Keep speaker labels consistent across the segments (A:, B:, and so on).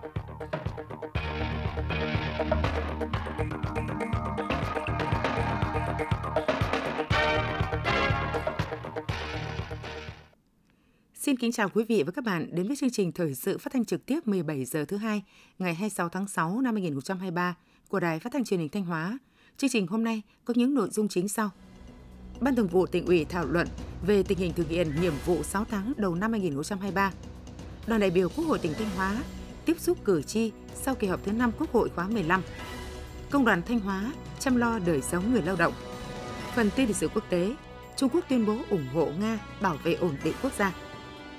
A: Xin kính chào quý vị và các bạn đến với chương trình thời sự phát thanh trực tiếp 17 giờ thứ hai, ngày 26 tháng 6 năm 2023 của Đài Phát thanh Truyền hình Thanh Hóa. Chương trình hôm nay có những nội dung chính sau. Ban Thường vụ tỉnh ủy thảo luận về tình hình thực hiện nhiệm vụ 6 tháng đầu năm 2023. Đoàn đại biểu Quốc hội tỉnh Thanh Hóa tiếp xúc cử tri sau kỳ họp thứ 5 Quốc hội khóa 15. Công đoàn Thanh Hóa chăm lo đời sống người lao động. Phần tin lịch sử quốc tế, Trung Quốc tuyên bố ủng hộ Nga bảo vệ ổn định quốc gia.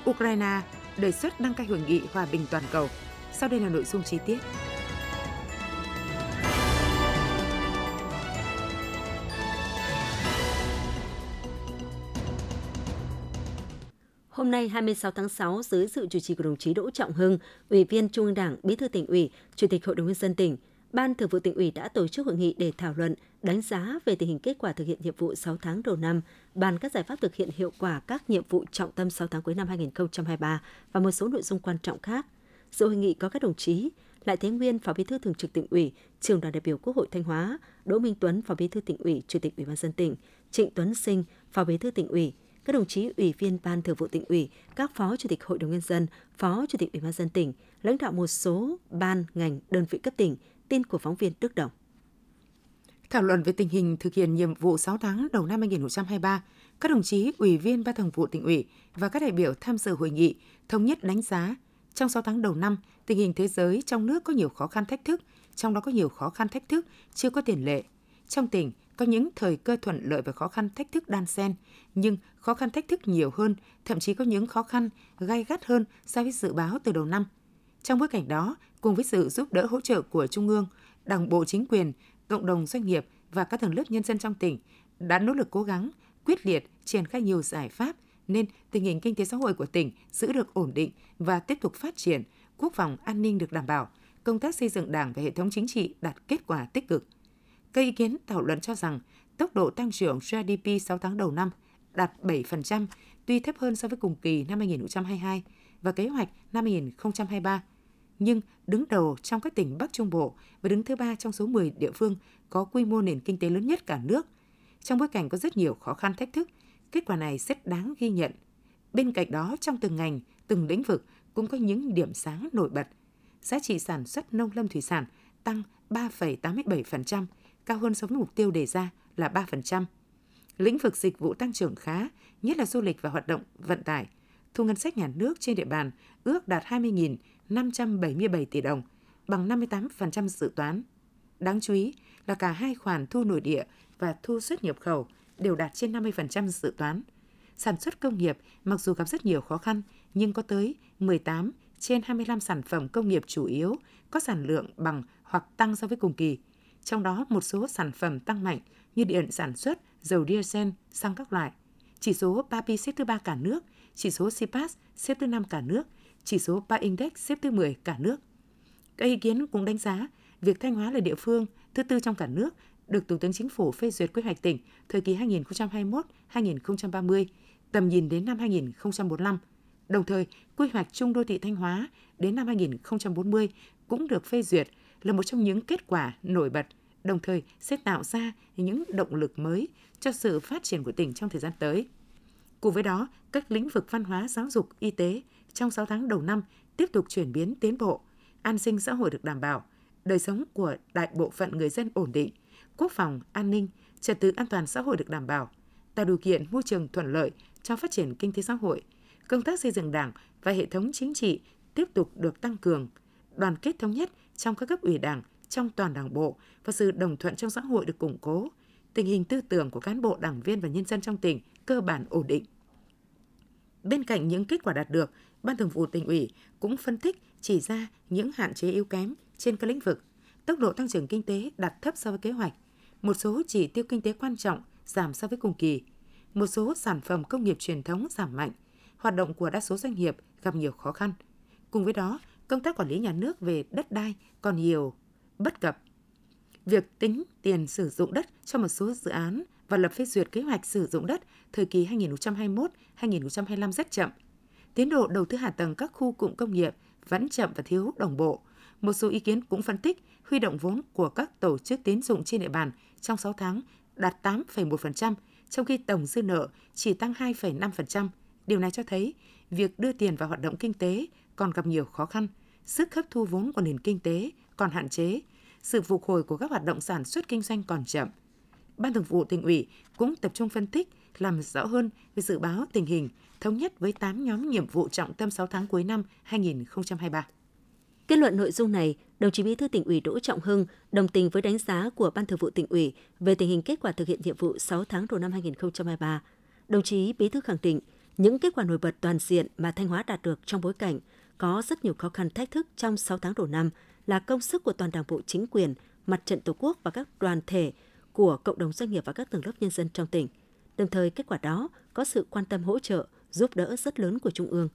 A: Ukraine đề xuất đăng cai hội nghị hòa bình toàn cầu. Sau đây là nội dung chi tiết.
B: Hôm nay 26 tháng 6, dưới sự chủ trì của đồng chí Đỗ Trọng Hưng, Ủy viên Trung ương Đảng, Bí thư tỉnh ủy, Chủ tịch Hội đồng nhân dân tỉnh, Ban Thường vụ tỉnh ủy đã tổ chức hội nghị để thảo luận, đánh giá về tình hình kết quả thực hiện nhiệm vụ 6 tháng đầu năm, bàn các giải pháp thực hiện hiệu quả các nhiệm vụ trọng tâm 6 tháng cuối năm 2023 và một số nội dung quan trọng khác. Dự hội nghị có các đồng chí Lại Thế Nguyên, Phó Bí thư Thường trực tỉnh ủy, Trường đoàn đại biểu Quốc hội Thanh Hóa, Đỗ Minh Tuấn, Phó Bí thư tỉnh ủy, Chủ tịch Ủy ban dân tỉnh, Trịnh Tuấn Sinh, Phó Bí thư tỉnh ủy, các đồng chí ủy viên ban thường vụ tỉnh ủy, các phó chủ tịch hội đồng nhân dân, phó chủ tịch ủy ban dân tỉnh, lãnh đạo một số ban ngành đơn vị cấp tỉnh, tin của phóng viên Đức Đồng.
A: Thảo luận về tình hình thực hiện nhiệm vụ 6 tháng đầu năm 2023, các đồng chí ủy viên ban thường vụ tỉnh ủy và các đại biểu tham dự hội nghị thống nhất đánh giá trong 6 tháng đầu năm, tình hình thế giới trong nước có nhiều khó khăn thách thức, trong đó có nhiều khó khăn thách thức chưa có tiền lệ. Trong tỉnh có những thời cơ thuận lợi và khó khăn thách thức đan xen, nhưng khó khăn thách thức nhiều hơn, thậm chí có những khó khăn gai gắt hơn so với dự báo từ đầu năm. Trong bối cảnh đó, cùng với sự giúp đỡ hỗ trợ của Trung ương, Đảng bộ chính quyền, cộng đồng doanh nghiệp và các tầng lớp nhân dân trong tỉnh đã nỗ lực cố gắng, quyết liệt triển khai nhiều giải pháp nên tình hình kinh tế xã hội của tỉnh giữ được ổn định và tiếp tục phát triển, quốc phòng an ninh được đảm bảo, công tác xây dựng Đảng và hệ thống chính trị đạt kết quả tích cực. Các ý kiến thảo luận cho rằng tốc độ tăng trưởng GDP 6 tháng đầu năm đạt 7%, tuy thấp hơn so với cùng kỳ năm 2022 và kế hoạch năm 2023 nhưng đứng đầu trong các tỉnh Bắc Trung Bộ và đứng thứ ba trong số 10 địa phương có quy mô nền kinh tế lớn nhất cả nước. Trong bối cảnh có rất nhiều khó khăn thách thức, kết quả này rất đáng ghi nhận. Bên cạnh đó, trong từng ngành, từng lĩnh vực cũng có những điểm sáng nổi bật. Giá trị sản xuất nông lâm thủy sản tăng 3,87%, cao hơn so với mục tiêu đề ra là 3%. Lĩnh vực dịch vụ tăng trưởng khá, nhất là du lịch và hoạt động vận tải. Thu ngân sách nhà nước trên địa bàn ước đạt 20.000 577 tỷ đồng, bằng 58% dự toán. Đáng chú ý là cả hai khoản thu nội địa và thu xuất nhập khẩu đều đạt trên 50% dự toán. Sản xuất công nghiệp mặc dù gặp rất nhiều khó khăn nhưng có tới 18 trên 25 sản phẩm công nghiệp chủ yếu có sản lượng bằng hoặc tăng so với cùng kỳ. Trong đó một số sản phẩm tăng mạnh như điện sản xuất, dầu diesel, xăng các loại. Chỉ số Papi xếp thứ ba cả nước, chỉ số CPAS xếp thứ năm cả nước – chỉ số PA Index xếp thứ 10 cả nước. Các ý kiến cũng đánh giá việc Thanh Hóa là địa phương thứ tư trong cả nước được Thủ tướng Chính phủ phê duyệt quy hoạch tỉnh thời kỳ 2021-2030, tầm nhìn đến năm 2045. Đồng thời, quy hoạch chung đô thị Thanh Hóa đến năm 2040 cũng được phê duyệt là một trong những kết quả nổi bật, đồng thời sẽ tạo ra những động lực mới cho sự phát triển của tỉnh trong thời gian tới. Cùng với đó, các lĩnh vực văn hóa, giáo dục, y tế trong 6 tháng đầu năm tiếp tục chuyển biến tiến bộ, an sinh xã hội được đảm bảo, đời sống của đại bộ phận người dân ổn định, quốc phòng, an ninh, trật tự an toàn xã hội được đảm bảo, tạo điều kiện môi trường thuận lợi cho phát triển kinh tế xã hội, công tác xây dựng Đảng và hệ thống chính trị tiếp tục được tăng cường, đoàn kết thống nhất trong các cấp ủy Đảng, trong toàn Đảng bộ và sự đồng thuận trong xã hội được củng cố, tình hình tư tưởng của cán bộ, đảng viên và nhân dân trong tỉnh cơ bản ổn định. Bên cạnh những kết quả đạt được, Ban Thường vụ tỉnh ủy cũng phân tích chỉ ra những hạn chế yếu kém trên các lĩnh vực. Tốc độ tăng trưởng kinh tế đạt thấp so với kế hoạch. Một số chỉ tiêu kinh tế quan trọng giảm so với cùng kỳ. Một số sản phẩm công nghiệp truyền thống giảm mạnh. Hoạt động của đa số doanh nghiệp gặp nhiều khó khăn. Cùng với đó, công tác quản lý nhà nước về đất đai còn nhiều bất cập. Việc tính tiền sử dụng đất cho một số dự án và lập phê duyệt kế hoạch sử dụng đất thời kỳ 2021-2025 rất chậm. Tiến độ đầu tư hạ tầng các khu cụm công nghiệp vẫn chậm và thiếu đồng bộ, Một số ý kiến cũng phân tích huy động vốn của các tổ chức tín dụng trên địa bàn trong 6 tháng đạt 8,1%, trong khi tổng dư nợ chỉ tăng 2,5%. Điều này cho thấy việc đưa tiền vào hoạt động kinh tế còn gặp nhiều khó khăn, sức hấp thu vốn của nền kinh tế còn hạn chế, sự phục hồi của các hoạt động sản xuất kinh doanh còn chậm. Ban Thường vụ tỉnh ủy cũng tập trung phân tích, làm rõ hơn về dự báo tình hình, thống nhất với 8 nhóm nhiệm vụ trọng tâm 6 tháng cuối năm 2023.
B: Kết luận nội dung này, đồng chí Bí thư tỉnh ủy Đỗ Trọng Hưng đồng tình với đánh giá của Ban Thường vụ tỉnh ủy về tình hình kết quả thực hiện nhiệm vụ 6 tháng đầu năm 2023. Đồng chí Bí thư khẳng định, những kết quả nổi bật toàn diện mà Thanh Hóa đạt được trong bối cảnh có rất nhiều khó khăn thách thức trong 6 tháng đầu năm là công sức của toàn Đảng bộ chính quyền, mặt trận Tổ quốc và các đoàn thể của cộng đồng doanh nghiệp và các tầng lớp nhân dân trong tỉnh. Đồng thời kết quả đó có sự quan tâm hỗ trợ, giúp đỡ rất lớn của Trung ương.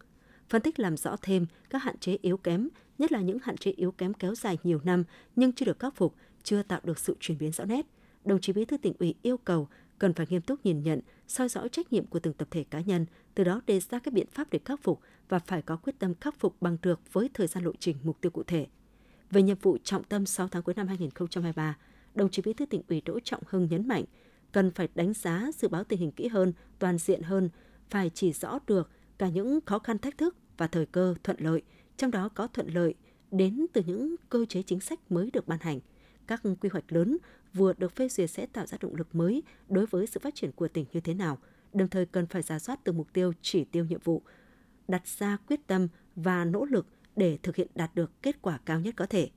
B: Phân tích làm rõ thêm các hạn chế yếu kém, nhất là những hạn chế yếu kém kéo dài nhiều năm nhưng chưa được khắc phục, chưa tạo được sự chuyển biến rõ nét. Đồng chí Bí thư tỉnh ủy yêu cầu cần phải nghiêm túc nhìn nhận, soi rõ trách nhiệm của từng tập thể cá nhân, từ đó đề ra các biện pháp để khắc phục và phải có quyết tâm khắc phục bằng được với thời gian lộ trình mục tiêu cụ thể. Về nhiệm vụ trọng tâm 6 tháng cuối năm 2023, đồng chí Bí thư tỉnh ủy Đỗ Trọng Hưng nhấn mạnh cần phải đánh giá dự báo tình hình kỹ hơn, toàn diện hơn, phải chỉ rõ được cả những khó khăn thách thức và thời cơ thuận lợi, trong đó có thuận lợi đến từ những cơ chế chính sách mới được ban hành. Các quy hoạch lớn vừa được phê duyệt sẽ tạo ra động lực mới đối với sự phát triển của tỉnh như thế nào, đồng thời cần phải giả soát từ mục tiêu chỉ tiêu nhiệm vụ, đặt ra quyết tâm và nỗ lực để thực hiện đạt được kết quả cao nhất có thể.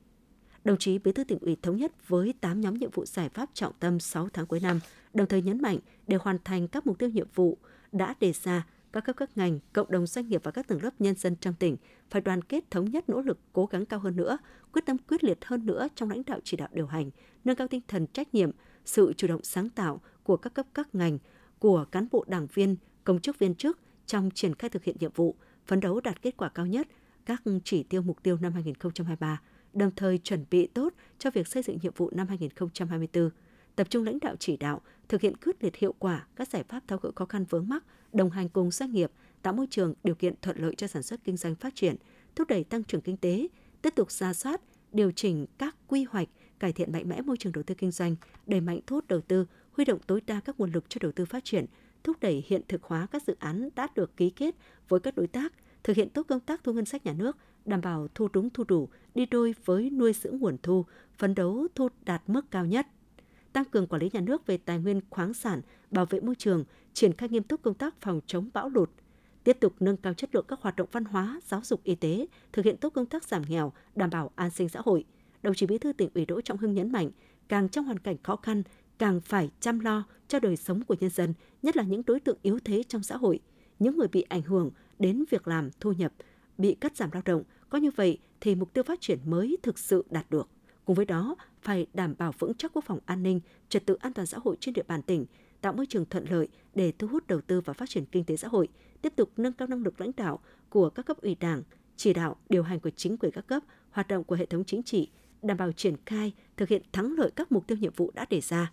B: Đồng chí Bí thư tỉnh ủy thống nhất với 8 nhóm nhiệm vụ giải pháp trọng tâm 6 tháng cuối năm, đồng thời nhấn mạnh để hoàn thành các mục tiêu nhiệm vụ đã đề ra, các cấp các ngành, cộng đồng doanh nghiệp và các tầng lớp nhân dân trong tỉnh phải đoàn kết thống nhất nỗ lực cố gắng cao hơn nữa, quyết tâm quyết liệt hơn nữa trong lãnh đạo chỉ đạo điều hành, nâng cao tinh thần trách nhiệm, sự chủ động sáng tạo của các cấp các ngành, của cán bộ đảng viên, công chức viên chức trong triển khai thực hiện nhiệm vụ, phấn đấu đạt kết quả cao nhất các chỉ tiêu mục tiêu năm 2023, đồng thời chuẩn bị tốt cho việc xây dựng nhiệm vụ năm 2024 tập trung lãnh đạo chỉ đạo, thực hiện quyết liệt hiệu quả các giải pháp tháo gỡ khó khăn vướng mắc, đồng hành cùng doanh nghiệp, tạo môi trường điều kiện thuận lợi cho sản xuất kinh doanh phát triển, thúc đẩy tăng trưởng kinh tế, tiếp tục ra soát, điều chỉnh các quy hoạch, cải thiện mạnh mẽ môi trường đầu tư kinh doanh, đẩy mạnh thu hút đầu tư, huy động tối đa các nguồn lực cho đầu tư phát triển, thúc đẩy hiện thực hóa các dự án đã được ký kết với các đối tác, thực hiện tốt công tác thu ngân sách nhà nước, đảm bảo thu đúng thu đủ, đi đôi với nuôi dưỡng nguồn thu, phấn đấu thu đạt mức cao nhất tăng cường quản lý nhà nước về tài nguyên khoáng sản, bảo vệ môi trường, triển khai nghiêm túc công tác phòng chống bão lụt, tiếp tục nâng cao chất lượng các hoạt động văn hóa, giáo dục y tế, thực hiện tốt công tác giảm nghèo, đảm bảo an sinh xã hội. Đồng chí Bí thư tỉnh ủy Đỗ Trọng Hưng nhấn mạnh, càng trong hoàn cảnh khó khăn, càng phải chăm lo cho đời sống của nhân dân, nhất là những đối tượng yếu thế trong xã hội, những người bị ảnh hưởng đến việc làm, thu nhập, bị cắt giảm lao động. Có như vậy thì mục tiêu phát triển mới thực sự đạt được. Cùng với đó, phải đảm bảo vững chắc quốc phòng an ninh, trật tự an toàn xã hội trên địa bàn tỉnh, tạo môi trường thuận lợi để thu hút đầu tư và phát triển kinh tế xã hội, tiếp tục nâng cao năng lực lãnh đạo của các cấp ủy đảng, chỉ đạo, điều hành của chính quyền các cấp, hoạt động của hệ thống chính trị, đảm bảo triển khai, thực hiện thắng lợi các mục tiêu nhiệm vụ đã đề ra.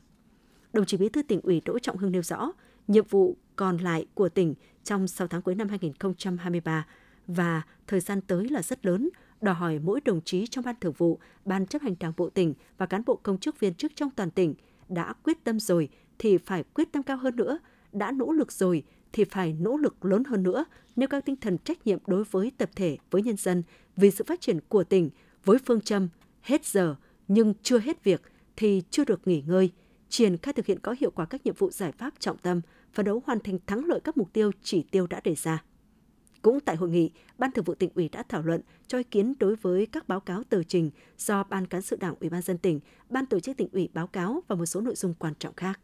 B: Đồng chí Bí thư tỉnh ủy Đỗ Trọng Hưng nêu rõ, nhiệm vụ còn lại của tỉnh trong 6 tháng cuối năm 2023 và thời gian tới là rất lớn, đòi hỏi mỗi đồng chí trong ban thường vụ, ban chấp hành đảng bộ tỉnh và cán bộ công chức viên chức trong toàn tỉnh đã quyết tâm rồi thì phải quyết tâm cao hơn nữa, đã nỗ lực rồi thì phải nỗ lực lớn hơn nữa, nêu cao tinh thần trách nhiệm đối với tập thể, với nhân dân vì sự phát triển của tỉnh với phương châm hết giờ nhưng chưa hết việc thì chưa được nghỉ ngơi, triển khai thực hiện có hiệu quả các nhiệm vụ giải pháp trọng tâm, phấn đấu hoàn thành thắng lợi các mục tiêu chỉ tiêu đã đề ra. Cũng tại hội nghị, Ban Thường vụ tỉnh ủy đã thảo luận cho ý kiến đối với các báo cáo tờ trình do Ban cán sự Đảng Ủy ban dân tỉnh, Ban tổ chức tỉnh ủy báo cáo và một số nội dung quan trọng khác.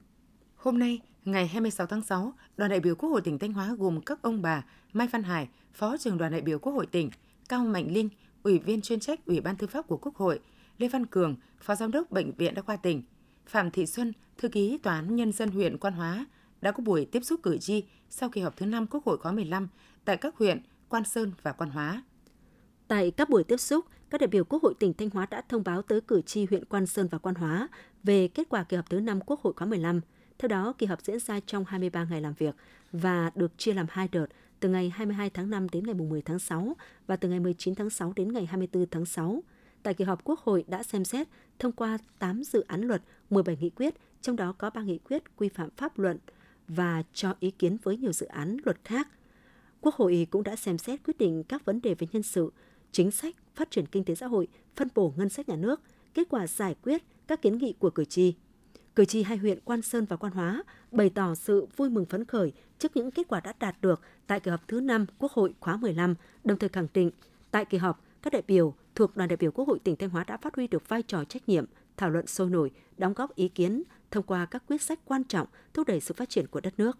A: Hôm nay, ngày 26 tháng 6, đoàn đại biểu Quốc hội tỉnh Thanh Hóa gồm các ông bà Mai Văn Hải, Phó trưởng đoàn đại biểu Quốc hội tỉnh, Cao Mạnh Linh, Ủy viên chuyên trách Ủy ban Tư pháp của Quốc hội, Lê Văn Cường, Phó Giám đốc Bệnh viện Đa khoa tỉnh, Phạm Thị Xuân, Thư ký Tòa án Nhân dân huyện Quan Hóa đã có buổi tiếp xúc cử tri sau kỳ họp thứ 5 Quốc hội khóa 15 tại các huyện Quan Sơn và Quan Hóa.
B: Tại các buổi tiếp xúc, các đại biểu Quốc hội tỉnh Thanh Hóa đã thông báo tới cử tri huyện Quan Sơn và Quan Hóa về kết quả kỳ họp thứ 5 Quốc hội khóa 15. Theo đó, kỳ họp diễn ra trong 23 ngày làm việc và được chia làm hai đợt từ ngày 22 tháng 5 đến ngày 10 tháng 6 và từ ngày 19 tháng 6 đến ngày 24 tháng 6. tại kỳ họp Quốc hội đã xem xét thông qua 8 dự án luật, 17 nghị quyết, trong đó có 3 nghị quyết quy phạm pháp luận và cho ý kiến với nhiều dự án luật khác. Quốc hội cũng đã xem xét quyết định các vấn đề về nhân sự, chính sách, phát triển kinh tế xã hội, phân bổ ngân sách nhà nước, kết quả giải quyết các kiến nghị của cử tri. Cử tri hai huyện Quan Sơn và Quan Hóa bày tỏ sự vui mừng phấn khởi trước những kết quả đã đạt được tại kỳ họp thứ 5 Quốc hội khóa 15, đồng thời khẳng định tại kỳ họp, các đại biểu thuộc đoàn đại biểu Quốc hội tỉnh Thanh Hóa đã phát huy được vai trò trách nhiệm, thảo luận sôi nổi, đóng góp ý kiến thông qua các quyết sách quan trọng thúc đẩy sự phát triển của đất nước.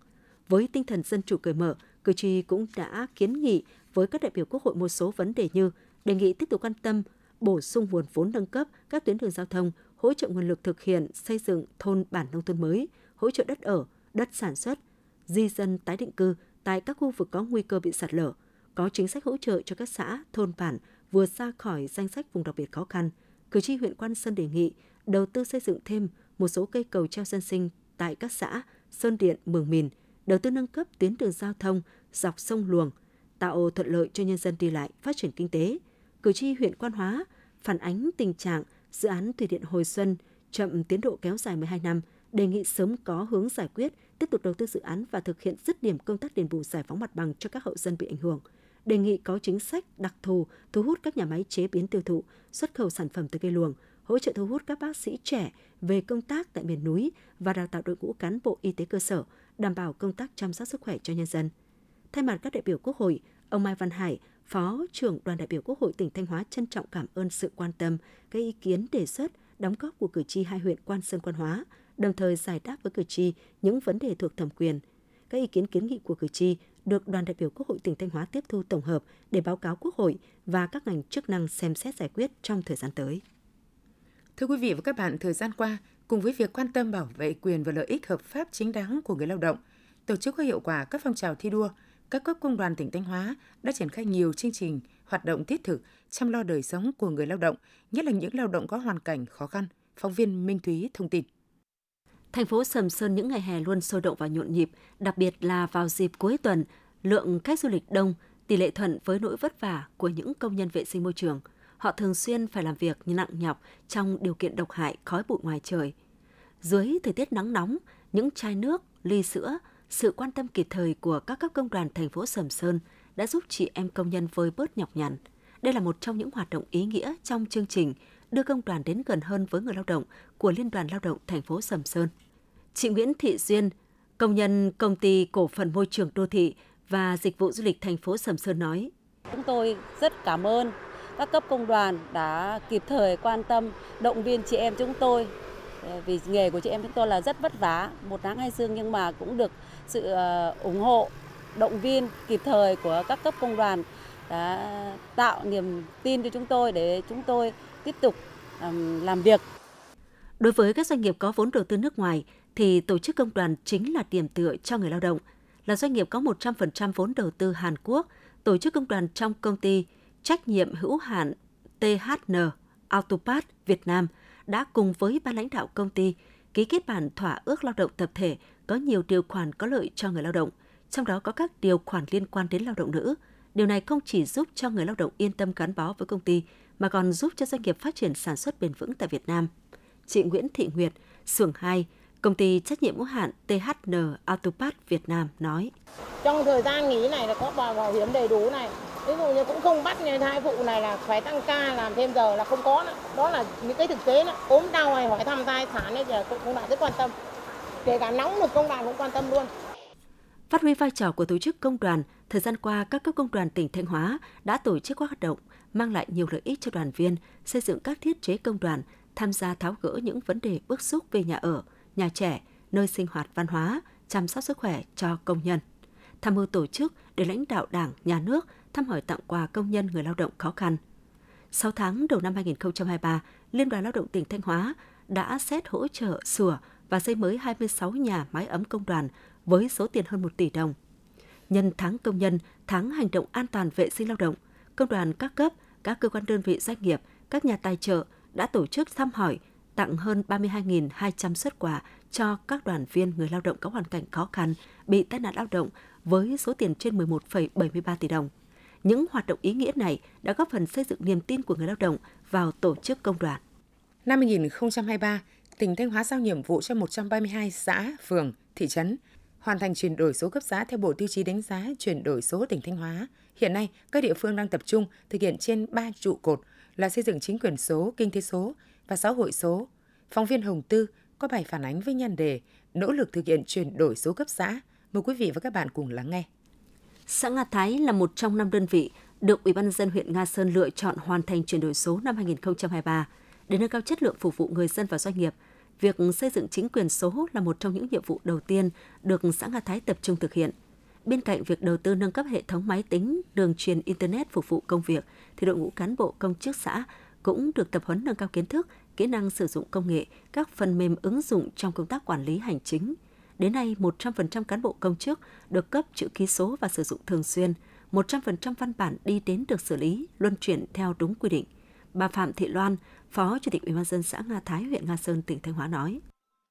B: Với tinh thần dân chủ cởi mở, cử tri cũng đã kiến nghị với các đại biểu Quốc hội một số vấn đề như đề nghị tiếp tục quan tâm bổ sung nguồn vốn nâng cấp các tuyến đường giao thông, hỗ trợ nguồn lực thực hiện xây dựng thôn bản nông thôn mới, hỗ trợ đất ở, đất sản xuất, di dân tái định cư tại các khu vực có nguy cơ bị sạt lở, có chính sách hỗ trợ cho các xã, thôn bản vừa ra khỏi danh sách vùng đặc biệt khó khăn. Cử tri huyện Quan Sơn đề nghị đầu tư xây dựng thêm một số cây cầu treo dân sinh tại các xã Sơn Điện, Mường Mìn, đầu tư nâng cấp tuyến đường giao thông dọc sông Luồng, tạo thuận lợi cho nhân dân đi lại, phát triển kinh tế. Cử tri huyện Quan Hóa phản ánh tình trạng dự án thủy điện Hồi Xuân chậm tiến độ kéo dài 12 năm, đề nghị sớm có hướng giải quyết, tiếp tục đầu tư dự án và thực hiện dứt điểm công tác đền bù giải phóng mặt bằng cho các hậu dân bị ảnh hưởng. Đề nghị có chính sách đặc thù thu hút các nhà máy chế biến tiêu thụ, xuất khẩu sản phẩm từ cây luồng, hỗ trợ thu hút các bác sĩ trẻ về công tác tại miền núi và đào tạo đội ngũ cán bộ y tế cơ sở, đảm bảo công tác chăm sóc sức khỏe cho nhân dân. Thay mặt các đại biểu Quốc hội, ông Mai Văn Hải, Phó trưởng đoàn đại biểu Quốc hội tỉnh Thanh Hóa trân trọng cảm ơn sự quan tâm, các ý kiến đề xuất, đóng góp của cử tri hai huyện Quan Sơn Quan Hóa, đồng thời giải đáp với cử tri những vấn đề thuộc thẩm quyền. Các ý kiến kiến nghị của cử tri được đoàn đại biểu Quốc hội tỉnh Thanh Hóa tiếp thu tổng hợp để báo cáo Quốc hội và các ngành chức năng xem xét giải quyết trong thời gian tới.
A: Thưa quý vị và các bạn, thời gian qua, cùng với việc quan tâm bảo vệ quyền và lợi ích hợp pháp chính đáng của người lao động, tổ chức có hiệu quả các phong trào thi đua, các cấp công đoàn tỉnh Thanh Hóa đã triển khai nhiều chương trình, hoạt động thiết thực chăm lo đời sống của người lao động, nhất là những lao động có hoàn cảnh khó khăn. Phóng viên Minh Thúy thông tin.
B: Thành phố Sầm Sơn những ngày hè luôn sôi động và nhộn nhịp, đặc biệt là vào dịp cuối tuần, lượng khách du lịch đông, tỷ lệ thuận với nỗi vất vả của những công nhân vệ sinh môi trường. Họ thường xuyên phải làm việc nặng nhọc trong điều kiện độc hại khói bụi ngoài trời. Dưới thời tiết nắng nóng, những chai nước, ly sữa, sự quan tâm kịp thời của các cấp công đoàn thành phố Sầm Sơn đã giúp chị em công nhân vơi bớt nhọc nhằn. Đây là một trong những hoạt động ý nghĩa trong chương trình đưa công đoàn đến gần hơn với người lao động của Liên đoàn Lao động thành phố Sầm Sơn. Chị Nguyễn Thị Duyên, công nhân công ty cổ phần môi trường đô thị và dịch vụ du lịch thành phố Sầm Sơn nói:
C: Chúng tôi rất cảm ơn các cấp công đoàn đã kịp thời quan tâm động viên chị em chúng tôi ờ, vì nghề của chị em chúng tôi là rất vất vả một nắng hai sương nhưng mà cũng được sự ờ, ủng hộ động viên kịp thời của các cấp công đoàn đã tạo niềm tin cho chúng tôi để chúng tôi tiếp tục làm việc.
B: Đối với các doanh nghiệp có vốn đầu tư nước ngoài thì tổ chức công đoàn chính là điểm tựa cho người lao động. Là doanh nghiệp có 100% vốn đầu tư Hàn Quốc, tổ chức công đoàn trong công ty trách nhiệm hữu hạn THN Autopath Việt Nam đã cùng với ban lãnh đạo công ty ký kết bản thỏa ước lao động tập thể có nhiều điều khoản có lợi cho người lao động, trong đó có các điều khoản liên quan đến lao động nữ. Điều này không chỉ giúp cho người lao động yên tâm gắn bó với công ty, mà còn giúp cho doanh nghiệp phát triển sản xuất bền vững tại Việt Nam. Chị Nguyễn Thị Nguyệt, xưởng 2, công ty trách nhiệm hữu hạn THN Autopath Việt Nam nói:
D: Trong thời gian nghỉ này là có bảo hiểm đầy đủ này, ví dụ như cũng không bắt như thai phụ này là phải tăng ca làm thêm giờ là không có nữa. đó là những cái thực tế đó. ốm đau hay hỏi thăm thai sản ấy thì cũng đã rất quan tâm kể cả nóng một công đoàn cũng quan tâm luôn
B: Phát huy vai trò của tổ chức công đoàn, thời gian qua các cấp công đoàn tỉnh Thanh Hóa đã tổ chức các hoạt động mang lại nhiều lợi ích cho đoàn viên, xây dựng các thiết chế công đoàn, tham gia tháo gỡ những vấn đề bức xúc về nhà ở, nhà trẻ, nơi sinh hoạt văn hóa, chăm sóc sức khỏe cho công nhân. Tham mưu tổ chức để lãnh đạo Đảng, Nhà nước thăm hỏi tặng quà công nhân người lao động khó khăn. 6 tháng đầu năm 2023, Liên đoàn Lao động tỉnh Thanh Hóa đã xét hỗ trợ sửa và xây mới 26 nhà máy ấm công đoàn với số tiền hơn 1 tỷ đồng. Nhân tháng công nhân, tháng hành động an toàn vệ sinh lao động, công đoàn các cấp, các cơ quan đơn vị doanh nghiệp, các nhà tài trợ đã tổ chức thăm hỏi, tặng hơn 32.200 xuất quà cho các đoàn viên người lao động có hoàn cảnh khó khăn bị tai nạn lao động với số tiền trên 11,73 tỷ đồng. Những hoạt động ý nghĩa này đã góp phần xây dựng niềm tin của người lao động vào tổ chức công đoàn.
A: Năm 2023, tỉnh Thanh Hóa giao nhiệm vụ cho 132 xã, phường, thị trấn hoàn thành chuyển đổi số cấp xã theo Bộ Tiêu chí đánh giá chuyển đổi số tỉnh Thanh Hóa. Hiện nay, các địa phương đang tập trung thực hiện trên 3 trụ cột là xây dựng chính quyền số, kinh tế số và xã hội số. Phóng viên Hồng Tư có bài phản ánh với nhan đề Nỗ lực thực hiện chuyển đổi số cấp xã. Mời quý vị và các bạn cùng lắng nghe.
B: Xã Nga Thái là một trong năm đơn vị được Ủy ban dân huyện Nga Sơn lựa chọn hoàn thành chuyển đổi số năm 2023 để nâng cao chất lượng phục vụ người dân và doanh nghiệp. Việc xây dựng chính quyền số là một trong những nhiệm vụ đầu tiên được xã Nga Thái tập trung thực hiện. Bên cạnh việc đầu tư nâng cấp hệ thống máy tính, đường truyền Internet phục vụ công việc, thì đội ngũ cán bộ công chức xã cũng được tập huấn nâng cao kiến thức, kỹ năng sử dụng công nghệ, các phần mềm ứng dụng trong công tác quản lý hành chính. Đến nay, 100% cán bộ công chức được cấp chữ ký số và sử dụng thường xuyên, 100% văn bản đi đến được xử lý, luân chuyển theo đúng quy định. Bà Phạm Thị Loan, Phó Chủ tịch Ủy ban dân xã Nga Thái, huyện Nga Sơn, tỉnh Thanh Hóa nói.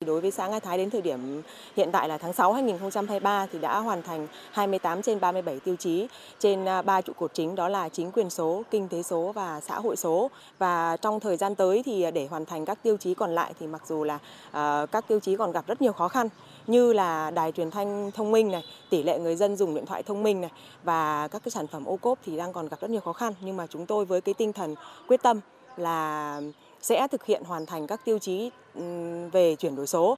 E: Đối với xã Nga Thái đến thời điểm hiện tại là tháng 6 2023 thì đã hoàn thành 28 trên 37 tiêu chí trên à, 3 trụ cột chính đó là chính quyền số, kinh tế số và xã hội số. Và trong thời gian tới thì để hoàn thành các tiêu chí còn lại thì mặc dù là à, các tiêu chí còn gặp rất nhiều khó khăn như là đài truyền thanh thông minh này, tỷ lệ người dân dùng điện thoại thông minh này và các cái sản phẩm ô cốp thì đang còn gặp rất nhiều khó khăn nhưng mà chúng tôi với cái tinh thần quyết tâm là sẽ thực hiện hoàn thành các tiêu chí về chuyển đổi số.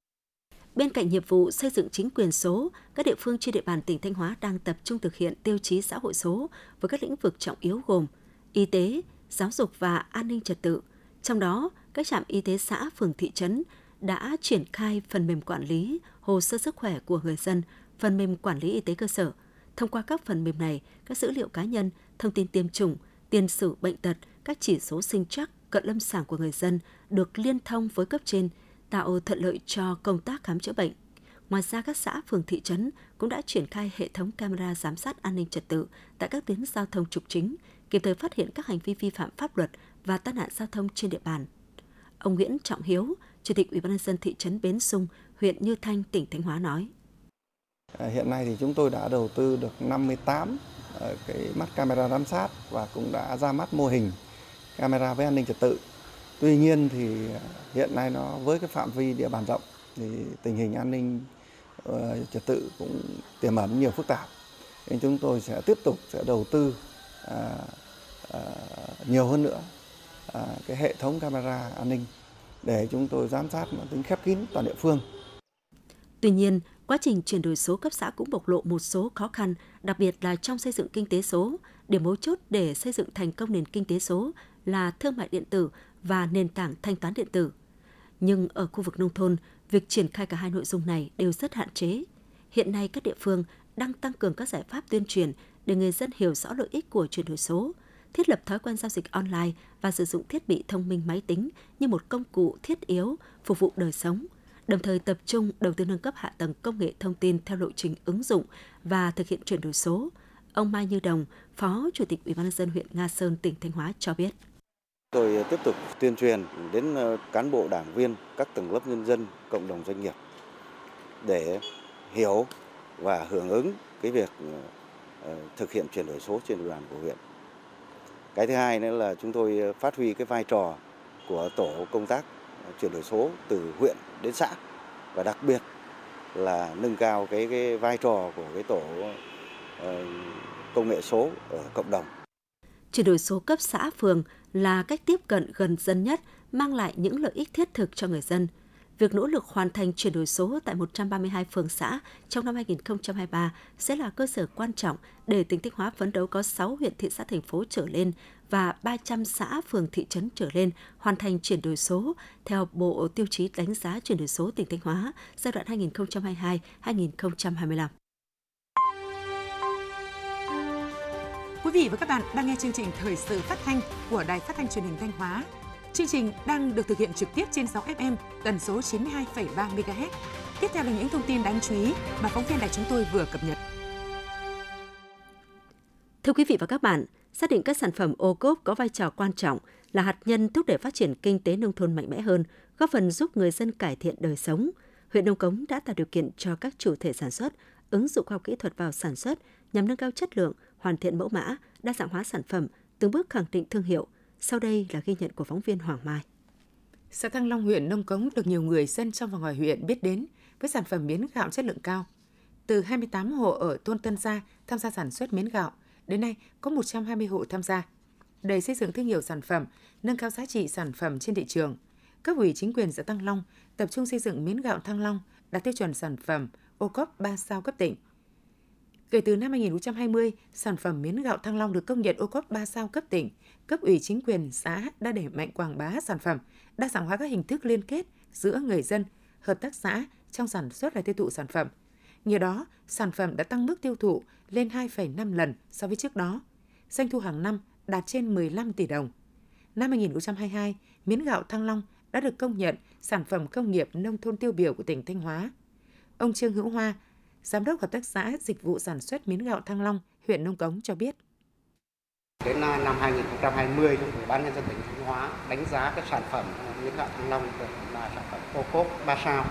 B: Bên cạnh nhiệm vụ xây dựng chính quyền số, các địa phương trên địa bàn tỉnh Thanh Hóa đang tập trung thực hiện tiêu chí xã hội số với các lĩnh vực trọng yếu gồm y tế, giáo dục và an ninh trật tự. Trong đó, các trạm y tế xã, phường, thị trấn đã triển khai phần mềm quản lý hồ sơ sức khỏe của người dân, phần mềm quản lý y tế cơ sở. Thông qua các phần mềm này, các dữ liệu cá nhân, thông tin tiêm chủng, tiền sử bệnh tật, các chỉ số sinh chắc, cận lâm sàng của người dân được liên thông với cấp trên, tạo thuận lợi cho công tác khám chữa bệnh. Ngoài ra, các xã, phường, thị trấn cũng đã triển khai hệ thống camera giám sát an ninh trật tự tại các tuyến giao thông trục chính, kịp thời phát hiện các hành vi vi phạm pháp luật và tai nạn giao thông trên địa bàn. Ông Nguyễn Trọng Hiếu, Chủ tịch Ủy ban nhân dân thị trấn Bến Sung, huyện Như Thanh, tỉnh Thanh Hóa nói:
F: à, Hiện nay thì chúng tôi đã đầu tư được 58 ờ, cái mắt camera giám sát và cũng đã ra mắt mô hình camera với an ninh trật tự. Tuy nhiên thì ờ, hiện nay nó với cái phạm vi địa bàn rộng thì tình hình an ninh ờ, trật tự cũng tiềm ẩn nhiều phức tạp. Nên chúng tôi sẽ tiếp tục sẽ đầu tư nhiều hơn nữa cái hệ thống camera an ninh để chúng tôi giám sát tính khép kín toàn địa phương.
B: Tuy nhiên, quá trình chuyển đổi số cấp xã cũng bộc lộ một số khó khăn, đặc biệt là trong xây dựng kinh tế số. Điểm mấu chốt để xây dựng thành công nền kinh tế số là thương mại điện tử và nền tảng thanh toán điện tử. Nhưng ở khu vực nông thôn, việc triển khai cả hai nội dung này đều rất hạn chế. Hiện nay các địa phương đang tăng cường các giải pháp tuyên truyền để người dân hiểu rõ lợi ích của chuyển đổi số, thiết lập thói quen giao dịch online và sử dụng thiết bị thông minh máy tính như một công cụ thiết yếu phục vụ đời sống, đồng thời tập trung đầu tư nâng cấp hạ tầng công nghệ thông tin theo lộ trình ứng dụng và thực hiện chuyển đổi số. Ông Mai Như Đồng, Phó Chủ tịch Ủy ban nhân dân huyện Nga Sơn, tỉnh Thanh Hóa cho biết.
G: Tôi ờ, tiếp tục tuyên truyền đến ờ, cán bộ đảng viên, các tầng lớp nhân dân, cộng đồng doanh nghiệp để hiểu và hưởng ứng cái việc ờ, thực hiện chuyển đổi số trên địa bàn của huyện. Cái thứ hai nữa là chúng tôi phát huy cái vai trò của tổ công tác chuyển đổi số từ huyện đến xã và đặc biệt là nâng cao cái cái vai trò của cái tổ ờ, công nghệ số ở cộng đồng.
B: Chuyển đổi số cấp xã phường là cách tiếp cận gần dân nhất, mang lại những lợi ích thiết thực cho người dân. Việc nỗ lực hoàn thành chuyển đổi số tại 132 phường xã trong năm 2023 sẽ là cơ sở quan trọng để tỉnh Thanh Hóa phấn đấu có 6 huyện thị xã thành phố trở lên và 300 xã phường thị trấn trở lên hoàn thành chuyển đổi số theo Bộ Tiêu chí đánh giá chuyển đổi số tỉnh Thanh Hóa giai đoạn 2022-2025.
A: Quý vị và các bạn đang nghe chương trình Thời sự phát thanh của Đài Phát thanh Truyền hình Thanh Hóa. Chương trình đang được thực hiện trực tiếp trên 6 FM tần số 92,3 MHz. Tiếp theo là những thông tin đáng chú ý mà phóng viên đài chúng tôi vừa cập nhật.
B: Thưa quý vị và các bạn, xác định các sản phẩm ô cốp có vai trò quan trọng là hạt nhân thúc đẩy phát triển kinh tế nông thôn mạnh mẽ hơn, góp phần giúp người dân cải thiện đời sống. Huyện Nông Cống đã tạo điều kiện cho các chủ thể sản xuất ứng dụng khoa học kỹ thuật vào sản xuất nhằm nâng cao chất lượng, hoàn thiện mẫu mã, đa dạng hóa sản phẩm, từng bước khẳng định thương hiệu. Sau đây là ghi nhận của phóng viên Hoàng Mai.
A: Xã Thăng Long huyện Nông Cống được nhiều người dân trong và ngoài huyện biết đến với sản phẩm miến gạo chất lượng cao. Từ 28 hộ ở thôn Tân Gia tham gia sản xuất miến gạo, đến nay có 120 hộ tham gia. Để xây dựng thương hiệu sản phẩm, nâng cao giá trị sản phẩm trên thị trường, cấp ủy chính quyền xã Thăng Long tập trung xây dựng miến gạo Thăng Long đạt tiêu chuẩn sản phẩm ô cốp 3 sao cấp tỉnh. Kể từ năm 2020, sản phẩm miến gạo Thăng Long được công nhận ô cốp 3 sao cấp tỉnh. Cấp ủy chính quyền xã đã đẩy mạnh quảng bá sản phẩm, đa dạng hóa các hình thức liên kết giữa người dân, hợp tác xã trong sản xuất và tiêu thụ sản phẩm. Nhờ đó, sản phẩm đã tăng mức tiêu thụ lên 2,5 lần so với trước đó. Doanh thu hàng năm đạt trên 15 tỷ đồng. Năm 2022, miến gạo Thăng Long đã được công nhận sản phẩm công nghiệp nông thôn tiêu biểu của tỉnh Thanh Hóa. Ông Trương Hữu Hoa, Giám đốc Hợp tác xã Dịch vụ Sản xuất Miến gạo Thăng Long, huyện Nông Cống cho biết.
H: Đến à, năm 2020, Ủy ban nhân dân tỉnh Thanh Hóa đánh giá cái sản phẩm à, miến gạo Thăng Long là sản phẩm ô cốp 3 sao.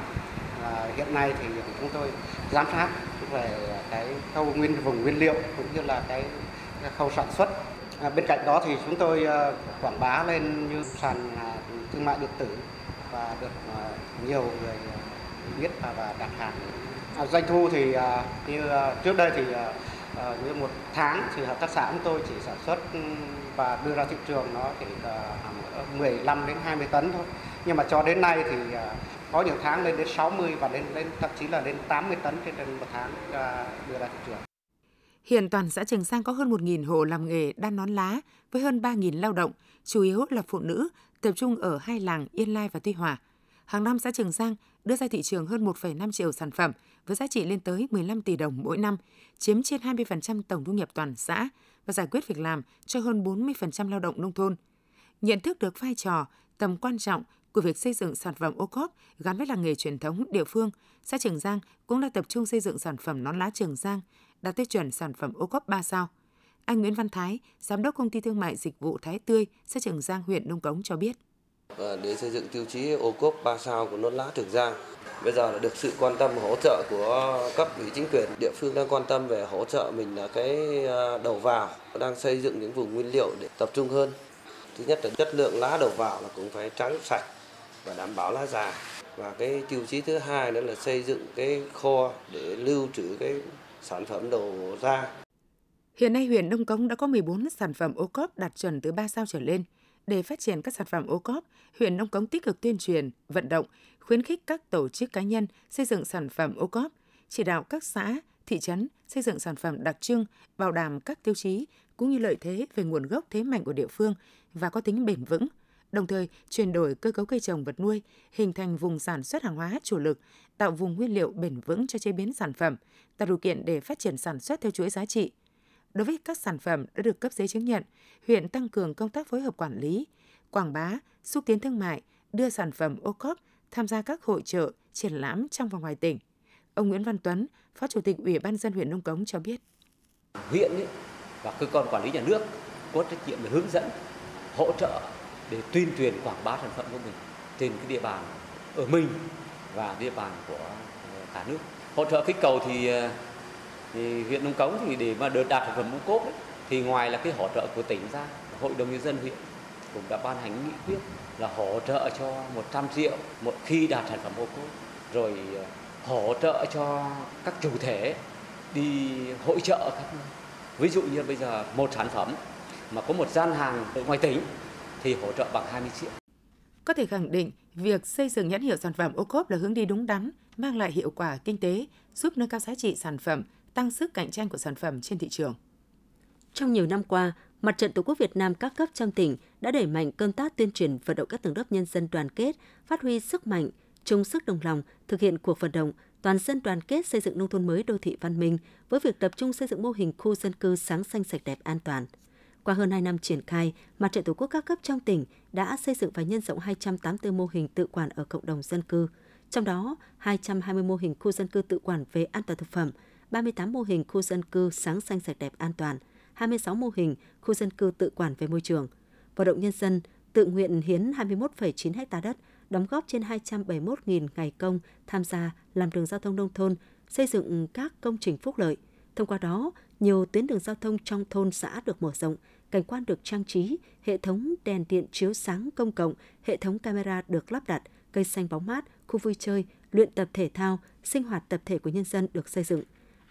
H: À, hiện nay thì chúng tôi giám sát về cái khâu nguyên vùng nguyên liệu cũng như là cái, cái khâu sản xuất. À, bên cạnh đó thì chúng tôi à, quảng bá lên như sàn thương mại điện tử và được nhiều người biết và đặt hàng À, doanh thu thì à, như à, trước đây thì à, à, như một tháng thì hợp tác xã chúng tôi chỉ sản xuất và đưa ra thị trường nó chỉ khoảng 15 đến 20 tấn thôi. Nhưng mà cho đến nay thì à, có những tháng lên đến 60 và lên lên thậm chí là lên 80 tấn trên một tháng à, đưa ra thị trường.
A: Hiện toàn xã Trường Giang có hơn 1.000 hộ làm nghề đan nón lá với hơn 3.000 lao động, chủ yếu là phụ nữ, tập trung ở hai làng Yên Lai và Tuy Hòa – Hàng năm xã Trường Giang đưa ra thị trường hơn 1,5 triệu sản phẩm với giá trị lên tới 15 tỷ đồng mỗi năm, chiếm trên 20% tổng thu nhập toàn xã và giải quyết việc làm cho hơn 40% lao động nông thôn. Nhận thức được vai trò, tầm quan trọng của việc xây dựng sản phẩm ô cốp gắn với làng nghề truyền thống địa phương, xã Trường Giang cũng đã tập trung xây dựng sản phẩm nón lá Trường Giang đạt tiêu chuẩn sản phẩm ô cốp 3 sao. Anh Nguyễn Văn Thái, giám đốc công ty thương mại dịch vụ Thái Tươi, xã Trường Giang, huyện Nông Cống cho biết
I: vâng, để xây dựng tiêu chí ô cốp 3 sao của nón lá Trường Giang. Bây giờ là được sự quan tâm hỗ trợ của cấp ủy chính quyền địa phương đang quan tâm về hỗ trợ mình là cái à, đầu vào, đang xây dựng những vùng nguyên liệu để tập trung hơn. Thứ nhất là chất lượng lá đầu vào là cũng phải trắng sạch và đảm bảo lá già. Và cái tiêu chí thứ hai nữa là xây dựng cái kho để lưu trữ cái sản phẩm đầu ra.
A: Hiện nay huyện Đông Cống đã có 14 sản phẩm ô cốp đạt chuẩn từ 3 sao trở lên. Để phát triển các sản phẩm ô cốp, huyện Nông Cống tích cực tuyên truyền, vận động, khuyến khích các tổ chức cá nhân xây dựng sản phẩm ô cốp, chỉ đạo các xã, thị trấn xây dựng sản phẩm đặc trưng, bảo đảm các tiêu chí cũng như lợi thế về nguồn gốc thế mạnh của địa phương và có tính bền vững, đồng thời chuyển đổi cơ cấu cây trồng vật nuôi, hình thành vùng sản xuất hàng hóa chủ lực, tạo vùng nguyên liệu bền vững cho chế biến sản phẩm, tạo điều kiện để phát triển sản xuất theo chuỗi giá trị, Đối với các sản phẩm đã được cấp giấy chứng nhận, huyện tăng cường công tác phối hợp quản lý, quảng bá, xúc tiến thương mại, đưa sản phẩm ô cốp tham gia các hội trợ, triển lãm trong và ngoài tỉnh. Ông Nguyễn Văn Tuấn, Phó Chủ tịch Ủy ban dân huyện Nông Cống cho biết.
J: Huyện ấy, và cơ quan quản lý nhà nước có trách nhiệm là hướng dẫn, hỗ trợ để tuyên truyền quảng bá sản phẩm của mình trên cái địa bàn ở mình và địa bàn của ờ, cả nước. Hỗ trợ kích cầu thì ờ, thì huyện Nông Cống thì để mà được đạt sản phẩm ô cốp ấy, thì ngoài là cái hỗ trợ của tỉnh ra hội đồng nhân dân huyện cũng đã ban hành nghị quyết là hỗ trợ cho 100 triệu một khi đạt sản phẩm ô cốp. Rồi ờ, hỗ trợ cho các chủ thể đi hỗ trợ các ví dụ như bây giờ một sản phẩm mà có một gian hàng ở ngoài tỉnh thì hỗ trợ bằng 20 triệu.
A: Có thể khẳng định việc xây dựng nhãn hiệu sản phẩm ô cốp là hướng đi đúng đắn, mang lại hiệu quả kinh tế, giúp nâng cao giá trị sản phẩm, tăng sức cạnh tranh của sản phẩm trên thị trường.
B: Trong nhiều năm qua, Mặt trận Tổ quốc Việt Nam các cấp trong tỉnh đã đẩy mạnh công tác tuyên truyền vận động các tầng lớp nhân dân đoàn kết, phát huy sức mạnh, chung sức đồng lòng thực hiện cuộc vận động toàn dân đoàn kết xây dựng nông thôn mới đô thị văn minh với việc tập trung xây dựng mô hình khu dân cư sáng xanh sạch đẹp an toàn. Qua hơn 2 năm triển khai, Mặt trận Tổ quốc các cấp trong tỉnh đã xây dựng và nhân rộng 284 mô hình tự quản ở cộng đồng dân cư, trong đó 220 mô hình khu dân cư tự quản về an toàn thực phẩm, 38 mô hình khu dân cư sáng xanh sạch đẹp an toàn, 26 mô hình khu dân cư tự quản về môi trường. Vận động nhân dân tự nguyện hiến 21,9 ha đất, đóng góp trên 271.000 ngày công tham gia làm đường giao thông nông thôn, xây dựng các công trình phúc lợi. Thông qua đó, nhiều tuyến đường giao thông trong thôn xã được mở rộng, cảnh quan được trang trí, hệ thống đèn điện chiếu sáng công cộng, hệ thống camera được lắp đặt, cây xanh bóng mát, khu vui chơi, luyện tập thể thao, sinh hoạt tập thể của nhân dân được xây dựng.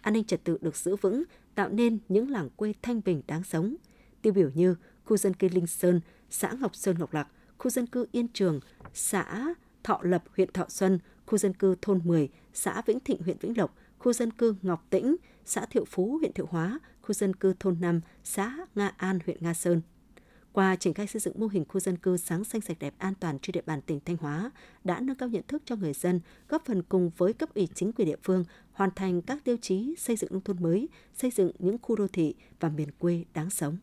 B: An ninh trật tự được giữ vững, tạo nên những làng quê thanh bình đáng sống. Tiêu biểu như khu dân cư Linh Sơn, xã Ngọc Sơn Ngọc Lạc, khu dân cư Yên Trường, xã Thọ Lập, huyện Thọ Xuân, khu dân cư thôn 10, xã Vĩnh Thịnh, huyện Vĩnh Lộc, khu dân cư Ngọc Tĩnh, xã Thiệu Phú, huyện Thiệu Hóa, khu dân cư thôn 5, xã Nga An, huyện Nga Sơn. Qua triển khai xây dựng mô hình khu dân cư sáng xanh sạch đẹp an toàn trên địa bàn tỉnh Thanh Hóa đã nâng cao nhận thức cho người dân, góp phần cùng với cấp ủy chính quyền địa phương hoàn thành các tiêu chí xây dựng nông thôn mới, xây dựng những khu đô thị và miền quê đáng sống.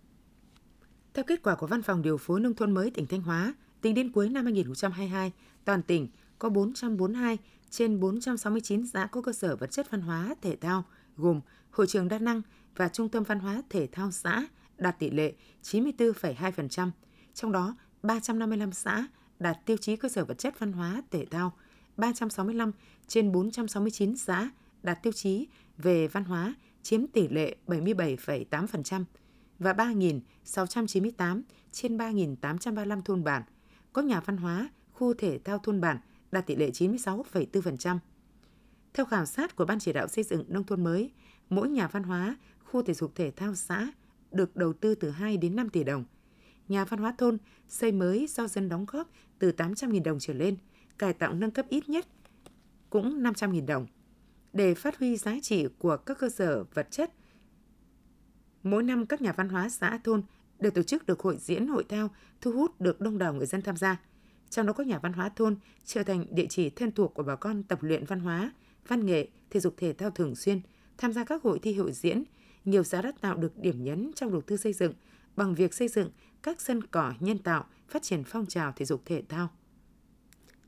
A: Theo kết quả của Văn phòng Điều phối Nông thôn mới tỉnh Thanh Hóa, tính đến cuối năm 2022, toàn tỉnh có 442 trên 469 xã có cơ sở vật chất văn hóa thể thao gồm hội trường đa năng và trung tâm văn hóa thể thao xã đạt tỷ lệ 94,2%, trong đó 355 xã đạt tiêu chí cơ sở vật chất văn hóa thể thao, 365 trên 469 xã đạt tiêu chí về văn hóa chiếm tỷ lệ 77,8% và 3.698 trên 3.835 thôn bản có nhà văn hóa, khu thể thao thôn bản đạt tỷ lệ 96,4%. Theo khảo sát của Ban chỉ đạo xây dựng nông thôn mới, mỗi nhà văn hóa, khu thể dục thể thao xã được đầu tư từ 2 đến 5 tỷ đồng. Nhà văn hóa thôn xây mới do dân đóng góp từ 800.000 đồng trở lên, cải tạo nâng cấp ít nhất cũng 500.000 đồng. Để phát huy giá trị của các cơ sở vật chất, mỗi năm các nhà văn hóa xã thôn đều tổ chức được hội diễn hội thao thu hút được đông đảo người dân tham gia. Trong đó có nhà văn hóa thôn trở thành địa chỉ thân thuộc của bà con tập luyện văn hóa, văn nghệ, thể dục thể thao thường xuyên, tham gia các hội thi hội diễn, nhiều xã đã tạo được điểm nhấn trong đầu tư xây dựng bằng việc xây dựng các sân cỏ nhân tạo, phát triển phong trào thể dục thể thao.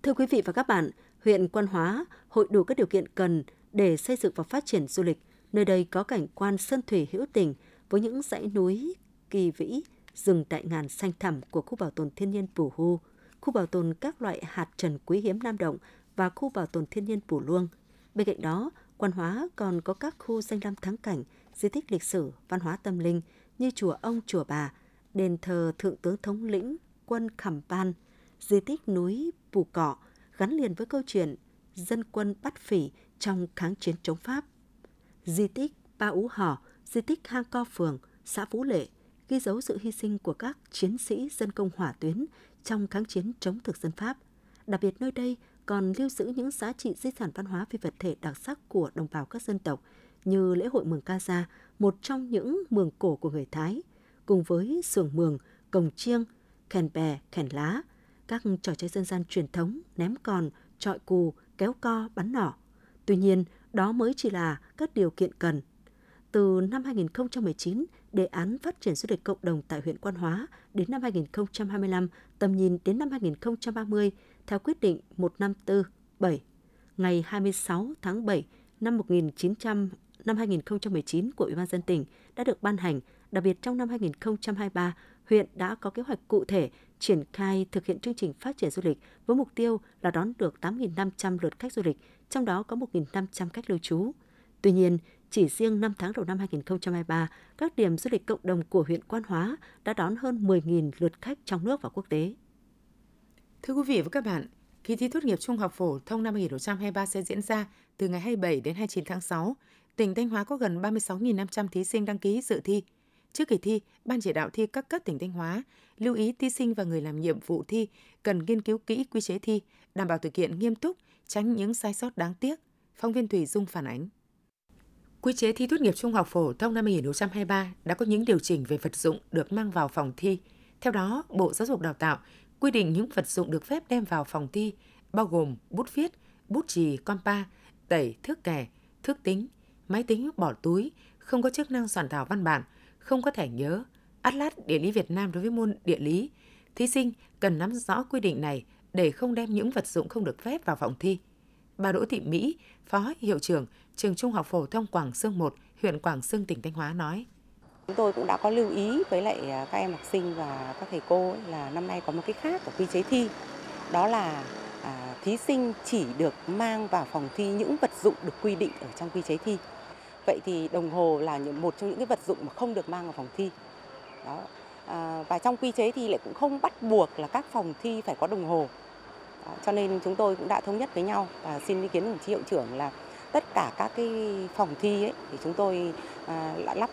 B: Thưa quý vị và các bạn, huyện Quan Hóa hội đủ các điều kiện cần để xây dựng và phát triển du lịch. Nơi đây có cảnh quan sơn thủy hữu tình với những dãy núi kỳ vĩ, rừng đại ngàn xanh thẳm của khu bảo tồn thiên nhiên Pù Hu, khu bảo tồn các loại hạt trần quý hiếm Nam Động và khu bảo tồn thiên nhiên Pù Luông. Bên cạnh đó, Quan Hóa còn có các khu danh lam thắng cảnh, di tích lịch sử, văn hóa tâm linh như chùa ông, chùa bà, đền thờ thượng tướng thống lĩnh quân Khẩm Ban, di tích núi Pù Cọ gắn liền với câu chuyện dân quân bắt phỉ trong kháng chiến chống Pháp. Di tích Ba Ú Hò, di tích Hang Co Phường, xã Phú Lệ ghi dấu sự hy sinh của các chiến sĩ dân công hỏa tuyến trong kháng chiến chống thực dân Pháp. Đặc biệt nơi đây còn lưu giữ những giá trị di sản văn hóa phi vật thể đặc sắc của đồng bào các dân tộc như lễ hội Mường Ca Gia, một trong những mường cổ của người Thái, cùng với sưởng mường, cồng chiêng, kèn bè, kèn lá, các trò chơi dân gian truyền thống, ném còn, trọi cù, kéo co, bắn nỏ. Tuy nhiên, đó mới chỉ là các điều kiện cần. Từ năm 2019, đề án phát triển du lịch cộng đồng tại huyện Quan Hóa đến năm 2025, tầm nhìn đến năm 2030 theo quyết định 1547 ngày 26 tháng 7 năm 1900 năm 2019 của Ủy ban dân tỉnh đã được ban hành, đặc biệt trong năm 2023, huyện đã có kế hoạch cụ thể triển khai thực hiện chương trình phát triển du lịch với mục tiêu là đón được 8.500 lượt khách du lịch, trong đó có 1.500 khách lưu trú. Tuy nhiên, chỉ riêng 5 tháng đầu năm 2023, các điểm du lịch cộng đồng của huyện Quan Hóa đã đón hơn 10.000 lượt khách trong nước và quốc tế.
A: Thưa quý vị và các bạn, kỳ thi tốt nghiệp trung học phổ thông năm 2023 sẽ diễn ra từ ngày 27 đến 29 tháng 6. Tỉnh Thanh Hóa có gần 36.500 thí sinh đăng ký dự thi. Trước kỳ thi, Ban chỉ đạo thi các cấp tỉnh Thanh Hóa lưu ý thí sinh và người làm nhiệm vụ thi cần nghiên cứu kỹ quy chế thi, đảm bảo thực hiện nghiêm túc, tránh những sai sót đáng tiếc. Phóng viên Thủy Dung phản ánh. Quy chế thi tốt nghiệp trung học phổ thông năm 2023 đã có những điều chỉnh về vật dụng được mang vào phòng thi. Theo đó, Bộ Giáo dục Đào tạo quy định những vật dụng được phép đem vào phòng thi, bao gồm bút viết, bút chì, compa, tẩy, thước kẻ, thước tính, máy tính bỏ túi, không có chức năng soạn thảo văn bản, không có thẻ nhớ, Atlas Địa lý Việt Nam đối với môn địa lý. Thí sinh cần nắm rõ quy định này để không đem những vật dụng không được phép vào phòng thi. Bà Đỗ Thị Mỹ, Phó Hiệu trưởng Trường Trung học Phổ thông Quảng Sương 1, huyện Quảng Sương, tỉnh Thanh Hóa nói.
K: Chúng tôi cũng đã có lưu ý với lại à, các em học sinh và các thầy cô là năm nay có một cái khác của quy chế thi. Đó là à, thí sinh chỉ được mang vào phòng thi những vật dụng được quy định ở trong quy chế thi. Vậy thì đồng hồ là một trong những cái vật dụng mà không được mang vào phòng thi. Đó. À, và trong quy chế thì lại cũng không bắt buộc là các phòng thi phải có đồng hồ. Đó, cho nên chúng tôi cũng đã thống nhất với nhau và xin ý kiến đồng chí hiệu trưởng là tất cả các cái phòng thi ấy thì chúng tôi à, lắp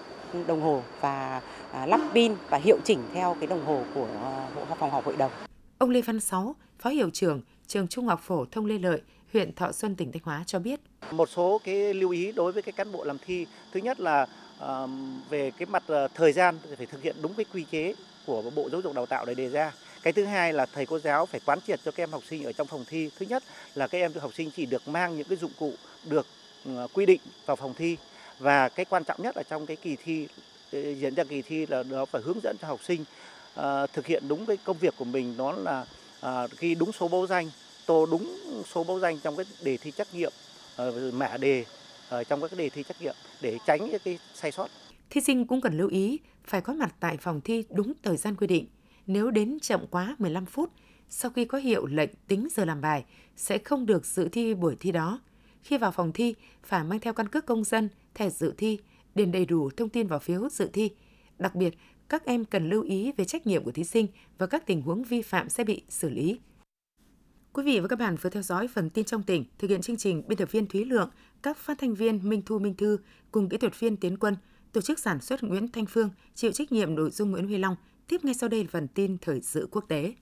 K: đồng hồ và à, lắp pin và hiệu chỉnh theo cái đồng hồ của à, phòng họp hội đồng.
A: Ông Lê Văn Sáu, Phó Hiệu trưởng Trường Trung học phổ thông Lê Lợi, huyện Thọ Xuân, tỉnh Thanh Hóa cho biết.
L: Một số cái lưu ý đối với cái cán bộ làm thi. Thứ nhất là ờ, về cái mặt ờ, thời gian phải thực hiện đúng cái quy chế của Bộ Giáo dục Đào tạo để đề ra. Cái thứ hai là thầy cô giáo phải quán triệt cho các em học sinh ở trong phòng thi. Thứ nhất là các em học sinh chỉ được mang những cái dụng cụ được ờ, quy định vào phòng thi và cái quan trọng nhất là trong cái kỳ thi diễn ra kỳ thi là nó phải hướng dẫn cho học sinh uh, thực hiện đúng cái công việc của mình đó là uh, ghi đúng số báo danh tô đúng số mẫu danh trong cái đề thi trắc nghiệm ờ, mã đề ờ, trong các đề thi trắc nghiệm để tránh những cái sai sót.
A: Thí sinh cũng cần lưu ý phải có mặt tại phòng thi đúng thời gian quy định. Nếu đến chậm quá 15 phút, sau khi có hiệu lệnh tính giờ làm bài, sẽ không được dự thi buổi thi đó. Khi vào phòng thi, phải mang theo căn cước công dân, thẻ dự thi, điền đầy đủ thông tin vào phiếu dự thi. Đặc biệt, các em cần lưu ý về trách nhiệm của thí sinh và các tình huống vi phạm sẽ bị xử lý. Quý vị và các bạn vừa theo dõi phần tin trong tỉnh, thực hiện chương trình biên tập viên Thúy Lượng, các phát thanh viên Minh Thu Minh Thư cùng kỹ thuật viên Tiến Quân, tổ chức sản xuất Nguyễn Thanh Phương, chịu trách nhiệm nội dung Nguyễn Huy Long. Tiếp ngay sau đây là phần tin thời sự quốc tế.